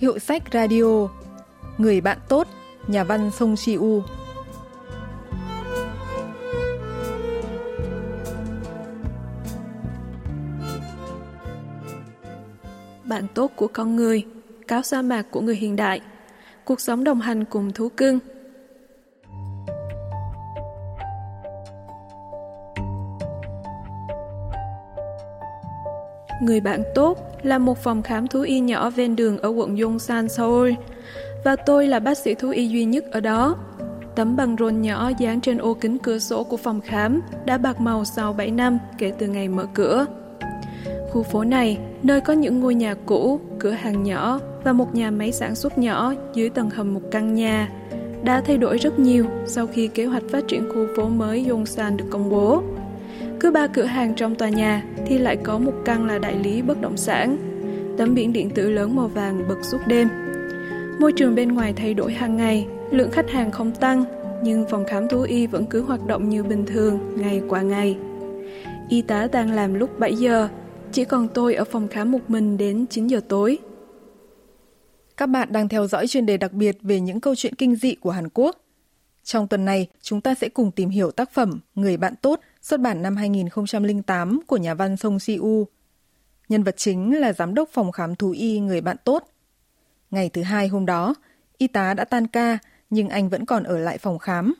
Hiệu sách radio. Người bạn tốt, nhà văn Song Chi-u Bạn tốt của con người, cáo sa mạc của người hiện đại, cuộc sống đồng hành cùng thú cưng – Người bạn tốt là một phòng khám thú y nhỏ ven đường ở quận Yongsan, Seoul. Và tôi là bác sĩ thú y duy nhất ở đó. Tấm băng rôn nhỏ dán trên ô kính cửa sổ của phòng khám đã bạc màu sau 7 năm kể từ ngày mở cửa. Khu phố này, nơi có những ngôi nhà cũ, cửa hàng nhỏ và một nhà máy sản xuất nhỏ dưới tầng hầm một căn nhà, đã thay đổi rất nhiều sau khi kế hoạch phát triển khu phố mới Yongsan được công bố. Cứ ba cửa hàng trong tòa nhà thì lại có một căn là đại lý bất động sản. Tấm biển điện tử lớn màu vàng bật suốt đêm. Môi trường bên ngoài thay đổi hàng ngày, lượng khách hàng không tăng, nhưng phòng khám thú y vẫn cứ hoạt động như bình thường, ngày qua ngày. Y tá đang làm lúc 7 giờ, chỉ còn tôi ở phòng khám một mình đến 9 giờ tối. Các bạn đang theo dõi chuyên đề đặc biệt về những câu chuyện kinh dị của Hàn Quốc. Trong tuần này, chúng ta sẽ cùng tìm hiểu tác phẩm Người bạn tốt xuất bản năm 2008 của nhà văn Song Si-u. Nhân vật chính là giám đốc phòng khám thú y người bạn tốt. Ngày thứ hai hôm đó, y tá đã tan ca nhưng anh vẫn còn ở lại phòng khám.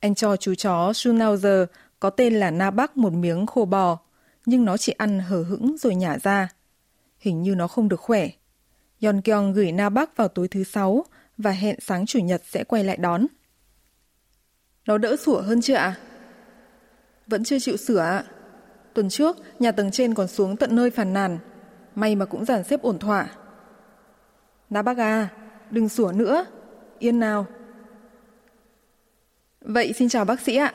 Anh cho chú chó Schunauzer có tên là Na Bắc một miếng khô bò, nhưng nó chỉ ăn hở hững rồi nhả ra. Hình như nó không được khỏe. Yon Kyong gửi Na Bắc vào tối thứ sáu và hẹn sáng chủ nhật sẽ quay lại đón. Nó đỡ sủa hơn chưa ạ? À? Vẫn chưa chịu sửa ạ. Tuần trước, nhà tầng trên còn xuống tận nơi phàn nàn. May mà cũng dàn xếp ổn thỏa. Na bác à, đừng sủa nữa. Yên nào. Vậy xin chào bác sĩ ạ.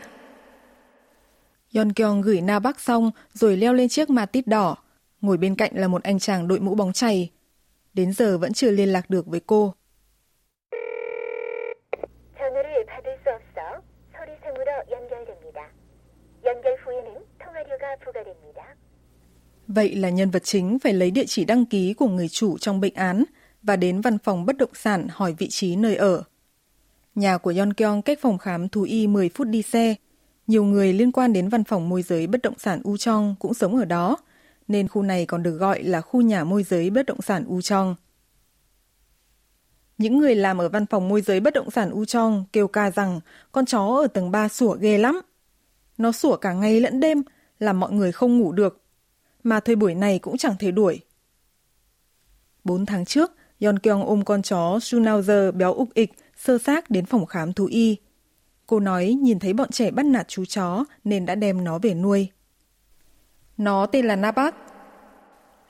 Yon Kyong gửi Na Bắc xong rồi leo lên chiếc ma tít đỏ. Ngồi bên cạnh là một anh chàng đội mũ bóng chày. Đến giờ vẫn chưa liên lạc được với cô. Vậy là nhân vật chính phải lấy địa chỉ đăng ký của người chủ trong bệnh án và đến văn phòng bất động sản hỏi vị trí nơi ở. Nhà của Yon Kyong cách phòng khám thú y 10 phút đi xe. Nhiều người liên quan đến văn phòng môi giới bất động sản U Chong cũng sống ở đó, nên khu này còn được gọi là khu nhà môi giới bất động sản U Chong. Những người làm ở văn phòng môi giới bất động sản U Chong kêu ca rằng con chó ở tầng 3 sủa ghê lắm. Nó sủa cả ngày lẫn đêm, làm mọi người không ngủ được. Mà thời buổi này cũng chẳng thể đuổi. Bốn tháng trước, Yon Kyung ôm con chó Schnauzer béo ục ịch, sơ xác đến phòng khám thú y. Cô nói nhìn thấy bọn trẻ bắt nạt chú chó nên đã đem nó về nuôi. Nó tên là Nabat.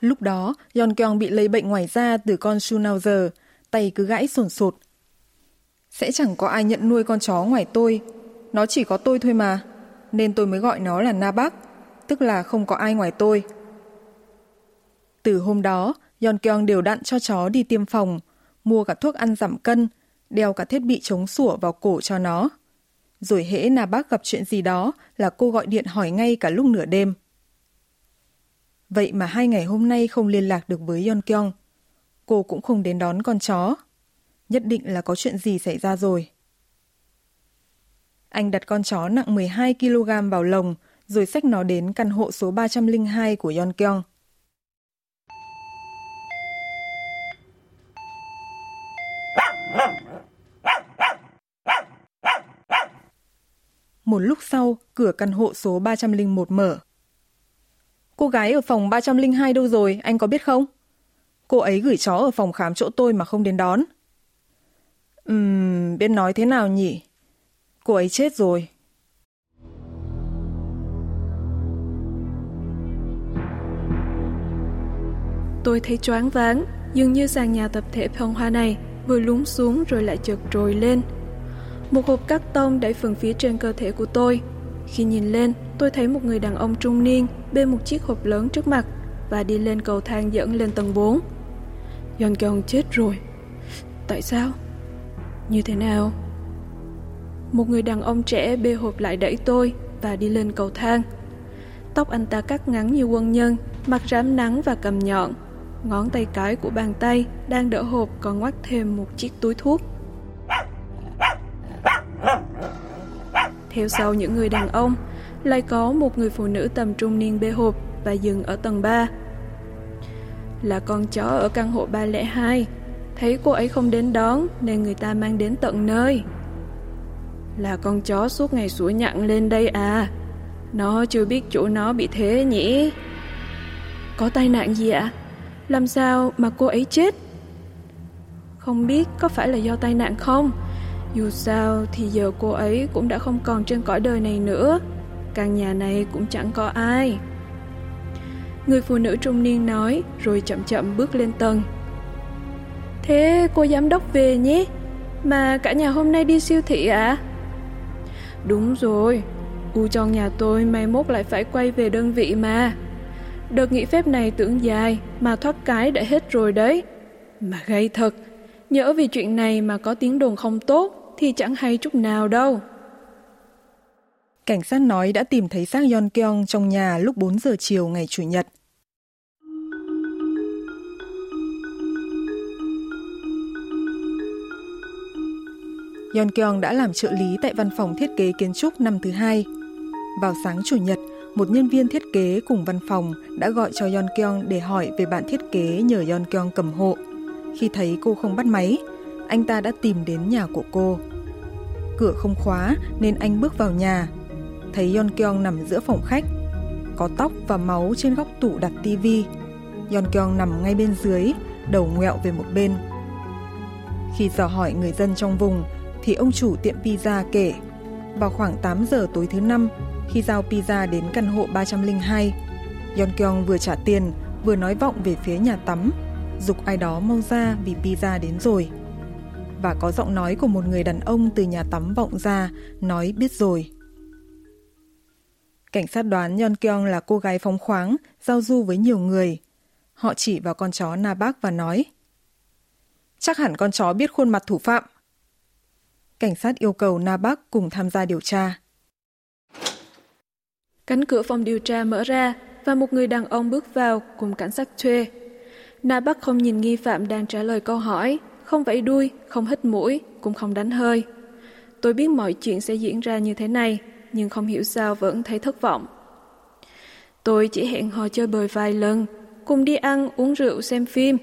Lúc đó, Yon Kyung bị lây bệnh ngoài da từ con Schnauzer, tay cứ gãy sồn sột. Sẽ chẳng có ai nhận nuôi con chó ngoài tôi. Nó chỉ có tôi thôi mà nên tôi mới gọi nó là Na Bắc, tức là không có ai ngoài tôi. Từ hôm đó, Yon Kyung đều đặn cho chó đi tiêm phòng, mua cả thuốc ăn giảm cân, đeo cả thiết bị chống sủa vào cổ cho nó. Rồi hễ Na Bắc gặp chuyện gì đó là cô gọi điện hỏi ngay cả lúc nửa đêm. Vậy mà hai ngày hôm nay không liên lạc được với Yon Kyung. Cô cũng không đến đón con chó. Nhất định là có chuyện gì xảy ra rồi. Anh đặt con chó nặng 12 kg vào lồng, rồi xách nó đến căn hộ số 302 của Yonkyong. Một lúc sau, cửa căn hộ số 301 mở. Cô gái ở phòng 302 đâu rồi, anh có biết không? Cô ấy gửi chó ở phòng khám chỗ tôi mà không đến đón. Ừm, biết nói thế nào nhỉ? Cô ấy chết rồi. Tôi thấy choáng váng, dường như sàn nhà tập thể phong hoa này vừa lún xuống rồi lại chợt trồi lên. Một hộp cắt tông đẩy phần phía trên cơ thể của tôi. Khi nhìn lên, tôi thấy một người đàn ông trung niên bê một chiếc hộp lớn trước mặt và đi lên cầu thang dẫn lên tầng 4. Yon Kyung chết rồi. Tại sao? Như thế nào? Một người đàn ông trẻ bê hộp lại đẩy tôi và đi lên cầu thang. Tóc anh ta cắt ngắn như quân nhân, mặt rám nắng và cầm nhọn. ngón tay cái của bàn tay đang đỡ hộp còn ngoắt thêm một chiếc túi thuốc. Theo sau những người đàn ông, lại có một người phụ nữ tầm trung niên bê hộp và dừng ở tầng 3. Là con chó ở căn hộ 302, thấy cô ấy không đến đón nên người ta mang đến tận nơi. Là con chó suốt ngày sủa nhặng lên đây à, nó chưa biết chủ nó bị thế nhỉ? Có tai nạn gì ạ? Làm sao mà cô ấy chết? Không biết có phải là do tai nạn không? Dù sao thì giờ cô ấy cũng đã không còn trên cõi đời này nữa. Căn nhà này cũng chẳng có ai. Người phụ nữ trung niên nói rồi chậm chậm bước lên tầng. Thế cô giám đốc về nhé. Mà cả nhà hôm nay đi siêu thị à? Đúng rồi, U trong nhà tôi mai mốt lại phải quay về đơn vị mà. Đợt nghỉ phép này tưởng dài mà thoát cái đã hết rồi đấy. Mà gây thật, nhỡ vì chuyện này mà có tiếng đồn không tốt thì chẳng hay chút nào đâu. Cảnh sát nói đã tìm thấy xác Yon Kyung trong nhà lúc 4 giờ chiều ngày Chủ nhật. Yon Kyung đã làm trợ lý tại văn phòng thiết kế kiến trúc năm thứ hai. Vào sáng Chủ nhật, một nhân viên thiết kế cùng văn phòng đã gọi cho Yon Kyung để hỏi về bạn thiết kế nhờ Yon Kyung cầm hộ. Khi thấy cô không bắt máy, anh ta đã tìm đến nhà của cô. Cửa không khóa nên anh bước vào nhà. Thấy Yon Kyung nằm giữa phòng khách, có tóc và máu trên góc tủ đặt tivi. Yon Kyung nằm ngay bên dưới, đầu ngoẹo về một bên. Khi dò hỏi người dân trong vùng, thì ông chủ tiệm pizza kể, vào khoảng 8 giờ tối thứ năm, khi giao pizza đến căn hộ 302, Yon Kyung vừa trả tiền, vừa nói vọng về phía nhà tắm, dục ai đó mau ra vì pizza đến rồi. Và có giọng nói của một người đàn ông từ nhà tắm vọng ra, nói biết rồi. Cảnh sát đoán Yon Kyung là cô gái phóng khoáng, giao du với nhiều người. Họ chỉ vào con chó Na Bác và nói Chắc hẳn con chó biết khuôn mặt thủ phạm. Cảnh sát yêu cầu Na bắc cùng tham gia điều tra. Cánh cửa phòng điều tra mở ra và một người đàn ông bước vào cùng cảnh sát thuê. Na Bắc không nhìn nghi phạm đang trả lời câu hỏi, không vẫy đuôi, không hít mũi, cũng không đánh hơi. Tôi biết mọi chuyện sẽ diễn ra như thế này, nhưng không hiểu sao vẫn thấy thất vọng. Tôi chỉ hẹn hò chơi bời vài lần, cùng đi ăn, uống rượu, xem phim.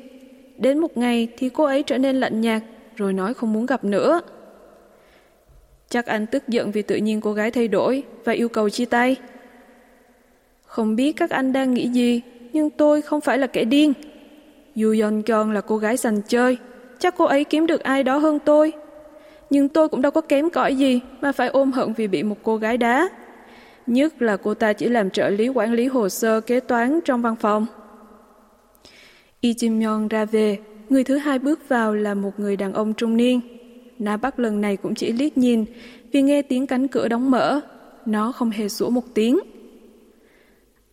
Đến một ngày thì cô ấy trở nên lạnh nhạt, rồi nói không muốn gặp nữa. Chắc anh tức giận vì tự nhiên cô gái thay đổi và yêu cầu chia tay. Không biết các anh đang nghĩ gì, nhưng tôi không phải là kẻ điên. Yu Yeon Kyung là cô gái sành chơi, chắc cô ấy kiếm được ai đó hơn tôi. Nhưng tôi cũng đâu có kém cỏi gì mà phải ôm hận vì bị một cô gái đá. Nhất là cô ta chỉ làm trợ lý quản lý hồ sơ kế toán trong văn phòng. Yi Jin Myung ra về, người thứ hai bước vào là một người đàn ông trung niên. Na Bắc lần này cũng chỉ liếc nhìn vì nghe tiếng cánh cửa đóng mở. Nó không hề sủa một tiếng.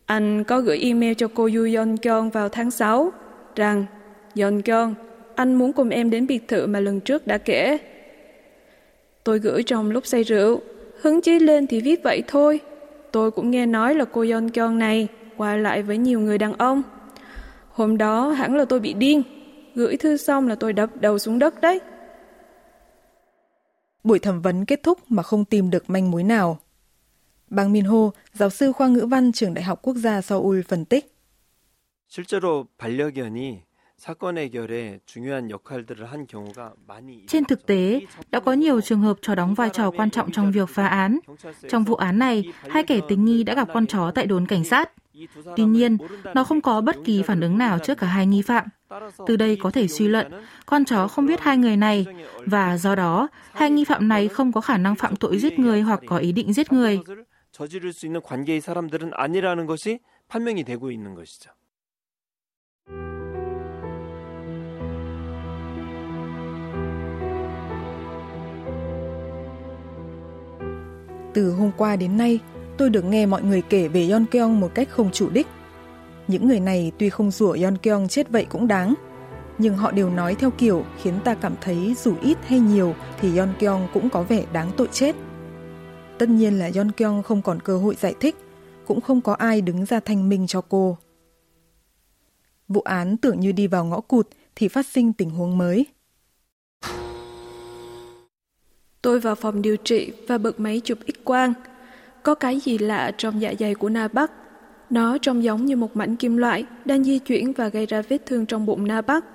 Anh có gửi email cho cô Yu Yon Kyung vào tháng 6 rằng Yon Kyung, anh muốn cùng em đến biệt thự mà lần trước đã kể. Tôi gửi trong lúc say rượu, hứng chí lên thì viết vậy thôi. Tôi cũng nghe nói là cô Yon Kyung này qua lại với nhiều người đàn ông. Hôm đó hẳn là tôi bị điên, gửi thư xong là tôi đập đầu xuống đất đấy. Buổi thẩm vấn kết thúc mà không tìm được manh mối nào. Bang Minho, giáo sư khoa ngữ văn trường Đại học Quốc gia Seoul phân tích. Trên thực tế, đã có nhiều trường hợp chó đóng vai trò quan trọng trong việc phá án. Trong vụ án này, hai kẻ tình nghi đã gặp con chó tại đồn cảnh sát. Tuy nhiên, nó không có bất kỳ phản ứng nào trước cả hai nghi phạm. Từ đây có thể suy luận, con chó không biết hai người này và do đó, hai nghi phạm này không có khả năng phạm tội giết người hoặc có ý định giết người. 저지를 수 있는 관계의 사람들은 아니라는 것이 판명이 되고 있는 것이죠. Từ hôm qua đến nay, tôi được nghe mọi người kể về Yon Keong một cách không chủ đích. những người này tuy không rủa Yon Kyung chết vậy cũng đáng, nhưng họ đều nói theo kiểu khiến ta cảm thấy dù ít hay nhiều thì Yon Kyung cũng có vẻ đáng tội chết. Tất nhiên là Yon Kyung không còn cơ hội giải thích, cũng không có ai đứng ra thanh minh cho cô. Vụ án tưởng như đi vào ngõ cụt thì phát sinh tình huống mới. Tôi vào phòng điều trị và bật máy chụp x-quang. Có cái gì lạ trong dạ dày của Na Bắc. Nó trông giống như một mảnh kim loại đang di chuyển và gây ra vết thương trong bụng Na Bắc.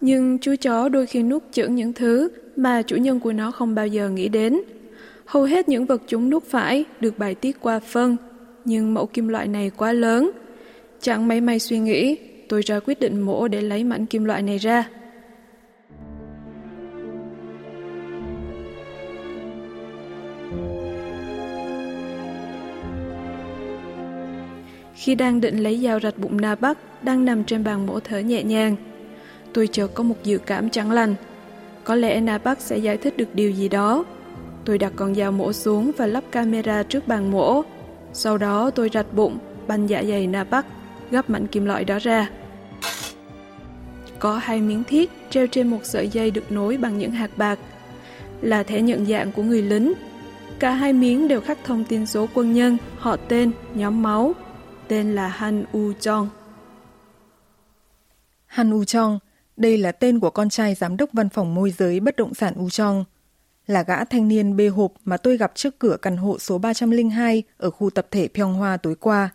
Nhưng chú chó đôi khi nuốt chửng những thứ mà chủ nhân của nó không bao giờ nghĩ đến. Hầu hết những vật chúng nuốt phải được bài tiết qua phân, nhưng mẫu kim loại này quá lớn. Chẳng mấy may suy nghĩ, tôi ra quyết định mổ để lấy mảnh kim loại này ra. Khi đang định lấy dao rạch bụng Na Bắc, đang nằm trên bàn mổ thở nhẹ nhàng, tôi chợt có một dự cảm chẳng lành. Có lẽ Na Bắc sẽ giải thích được điều gì đó. Tôi đặt con dao mổ xuống và lắp camera trước bàn mổ. Sau đó tôi rạch bụng, banh dạ dày Na Bắc, gấp mảnh kim loại đó ra. Có hai miếng thiết treo trên một sợi dây được nối bằng những hạt bạc, là thẻ nhận dạng của người lính. Cả hai miếng đều khắc thông tin số quân nhân, họ tên, nhóm máu, tên là Han U Chong. Han U Chong, đây là tên của con trai giám đốc văn phòng môi giới bất động sản U Chong, là gã thanh niên bê hộp mà tôi gặp trước cửa căn hộ số 302 ở khu tập thể Pyong Hoa tối qua.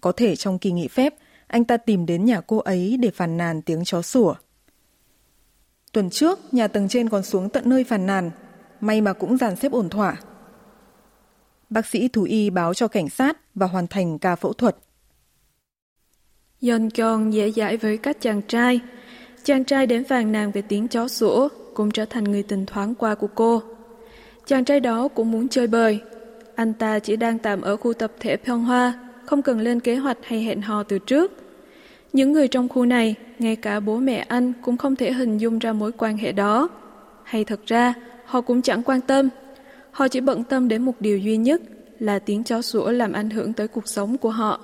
Có thể trong kỳ nghỉ phép, anh ta tìm đến nhà cô ấy để phàn nàn tiếng chó sủa. Tuần trước, nhà tầng trên còn xuống tận nơi phàn nàn, may mà cũng dàn xếp ổn thỏa. Bác sĩ thú y báo cho cảnh sát và hoàn thành ca phẫu thuật. Yon Kyung dễ dãi với các chàng trai. Chàng trai đến phàn nàn về tiếng chó sủa cũng trở thành người tình thoáng qua của cô. Chàng trai đó cũng muốn chơi bời. Anh ta chỉ đang tạm ở khu tập thể Pyong Hoa, không cần lên kế hoạch hay hẹn hò từ trước. Những người trong khu này, ngay cả bố mẹ anh cũng không thể hình dung ra mối quan hệ đó. Hay thật ra, họ cũng chẳng quan tâm. Họ chỉ bận tâm đến một điều duy nhất là tiếng chó sủa làm ảnh hưởng tới cuộc sống của họ.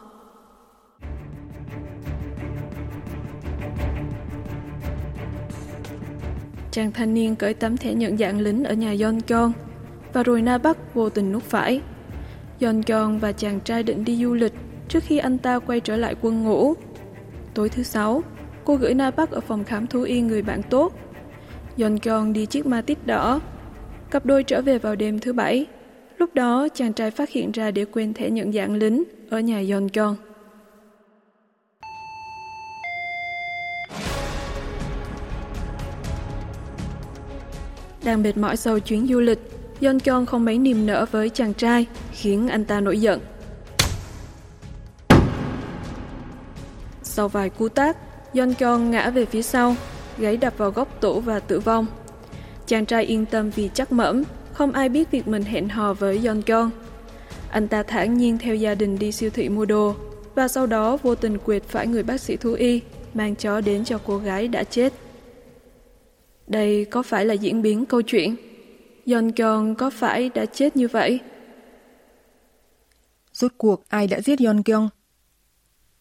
Chàng thanh niên cởi tấm thẻ nhận dạng lính ở nhà Yon Kyon và rồi Na Bắc vô tình nút phải. Yon Kyon và chàng trai định đi du lịch trước khi anh ta quay trở lại quân ngũ. Tối thứ sáu, cô gửi Na Bắc ở phòng khám thú y người bạn tốt. Yon Kyon đi chiếc ma tít đỏ. Cặp đôi trở về vào đêm thứ bảy. Lúc đó, chàng trai phát hiện ra để quên thẻ nhận dạng lính ở nhà Yon Đang mệt mỏi sau chuyến du lịch, Yon không mấy niềm nở với chàng trai, khiến anh ta nổi giận. Sau vài cú tác, Yon ngã về phía sau, gáy đập vào góc tủ và tử vong. Chàng trai yên tâm vì chắc mẩm, không ai biết việc mình hẹn hò với Yon Kyung. Anh ta thản nhiên theo gia đình đi siêu thị mua đồ, và sau đó vô tình quệt phải người bác sĩ thú y, mang chó đến cho cô gái đã chết. Đây có phải là diễn biến câu chuyện? Yon Kyung có phải đã chết như vậy? Rốt cuộc ai đã giết Yon Kyung?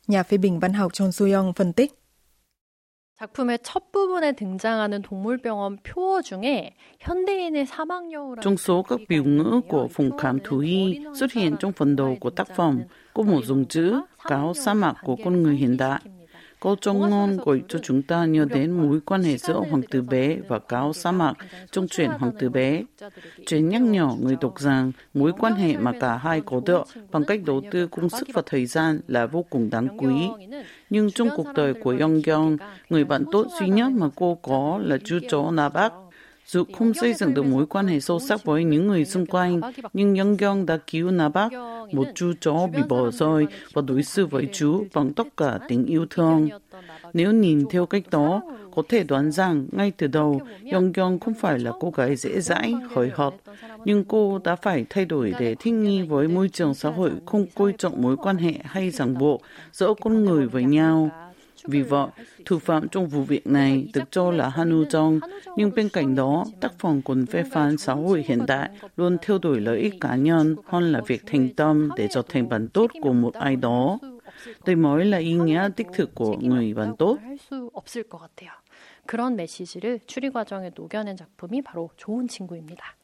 Nhà phê bình văn học Chon Soo-young phân tích. 작품의 첫 부분에 등장하는 동물병원 표어 중에 현대인의 사망여우라는 Trong số các biểu ngữ của phòng khám thú y xuất hiện trong phần đầu của tác phẩm có một dùng chữ cáo sa mạc của con người hiện đại. Câu trong ngôn gợi cho chúng ta nhớ đến mối quan hệ giữa hoàng tử bé và cáo sa mạc trong truyện hoàng tử bé. Chuyện nhắc nhở người đọc rằng mối quan hệ mà cả hai có được bằng cách đầu tư công sức và thời gian là vô cùng đáng quý. Nhưng trong cuộc đời của Yong Kyung, người bạn tốt duy nhất mà cô có là chú chó Na Bác. Dù không xây dựng được mối quan hệ sâu sắc với những người xung quanh, nhưng Young Kyung đã cứu Na Bác, một chú chó bị bỏ rơi và đối xử với chú bằng tất cả tình yêu thương. Nếu nhìn theo cách đó, có thể đoán rằng ngay từ đầu, Young Kyung không phải là cô gái dễ dãi, hời hợt, nhưng cô đã phải thay đổi để thích nghi với môi trường xã hội không coi trọng mối quan hệ hay ràng buộc giữa con người với nhau. Vì vậy, thủ phạm trong vụ việc này được cho là Hanu Jong, nhưng bên cạnh đó, tác phẩm còn phê phán xã hội hiện đại luôn theo đuổi lợi ích cá nhân hơn là việc thành tâm để trở thành bạn tốt của một ai đó. Đây mới là ý nghĩa đích thực của người bạn tốt. 그런 메시지를 추리 과정에 녹여낸 작품이 바로 좋은 친구입니다.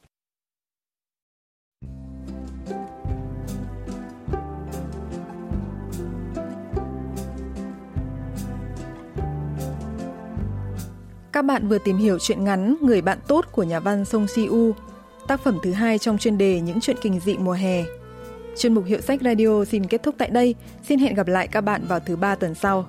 Các bạn vừa tìm hiểu chuyện ngắn Người bạn tốt của nhà văn Song Si-u, tác phẩm thứ hai trong chuyên đề Những chuyện kinh dị mùa hè. Chuyên mục Hiệu sách Radio xin kết thúc tại đây. Xin hẹn gặp lại các bạn vào thứ ba tuần sau.